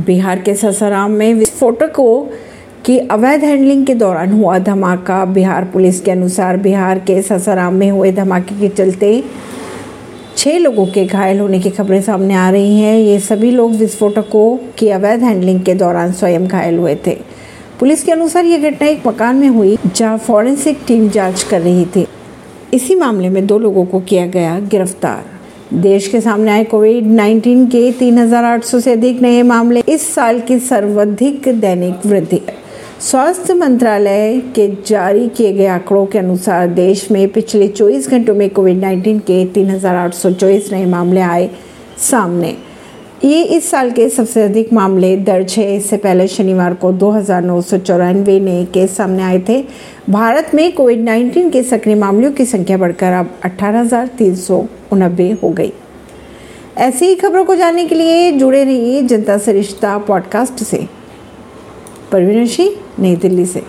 बिहार के ससाराम में विस्फोटकों की अवैध हैंडलिंग के दौरान हुआ धमाका। बिहार पुलिस के अनुसार बिहार के ससाराम में हुए धमाके के चलते छह लोगों के घायल होने की खबरें सामने आ रही हैं। ये सभी लोग विस्फोटकों की अवैध हैंडलिंग के दौरान स्वयं घायल हुए थे। पुलिस के अनुसार ये घटना एक मकान में हुई, जहाँ फॉरेंसिक टीम जाँच कर रही थी। इसी मामले में दो लोगों को किया गया गिरफ़्तार। देश के सामने आए कोविड 19 के 3,800 से अधिक नए मामले। इस साल की सर्वाधिक दैनिक वृद्धि। है स्वास्थ्य मंत्रालय के जारी किए गए आंकड़ों के अनुसार देश में पिछले 24 घंटों में कोविड 19 के 3,824 नए मामले आए सामने। ये इस साल के सबसे अधिक मामले दर्ज है। इससे पहले शनिवार को दो नए केस सामने आए थे। भारत में कोविड 19 के सक्रिय मामलों की संख्या बढ़कर अब अठारह हो गई। ऐसी ही खबरों को जानने के लिए जुड़े रहिए जनता से रिश्ता पॉडकास्ट से। परवीन सिंह नई दिल्ली से।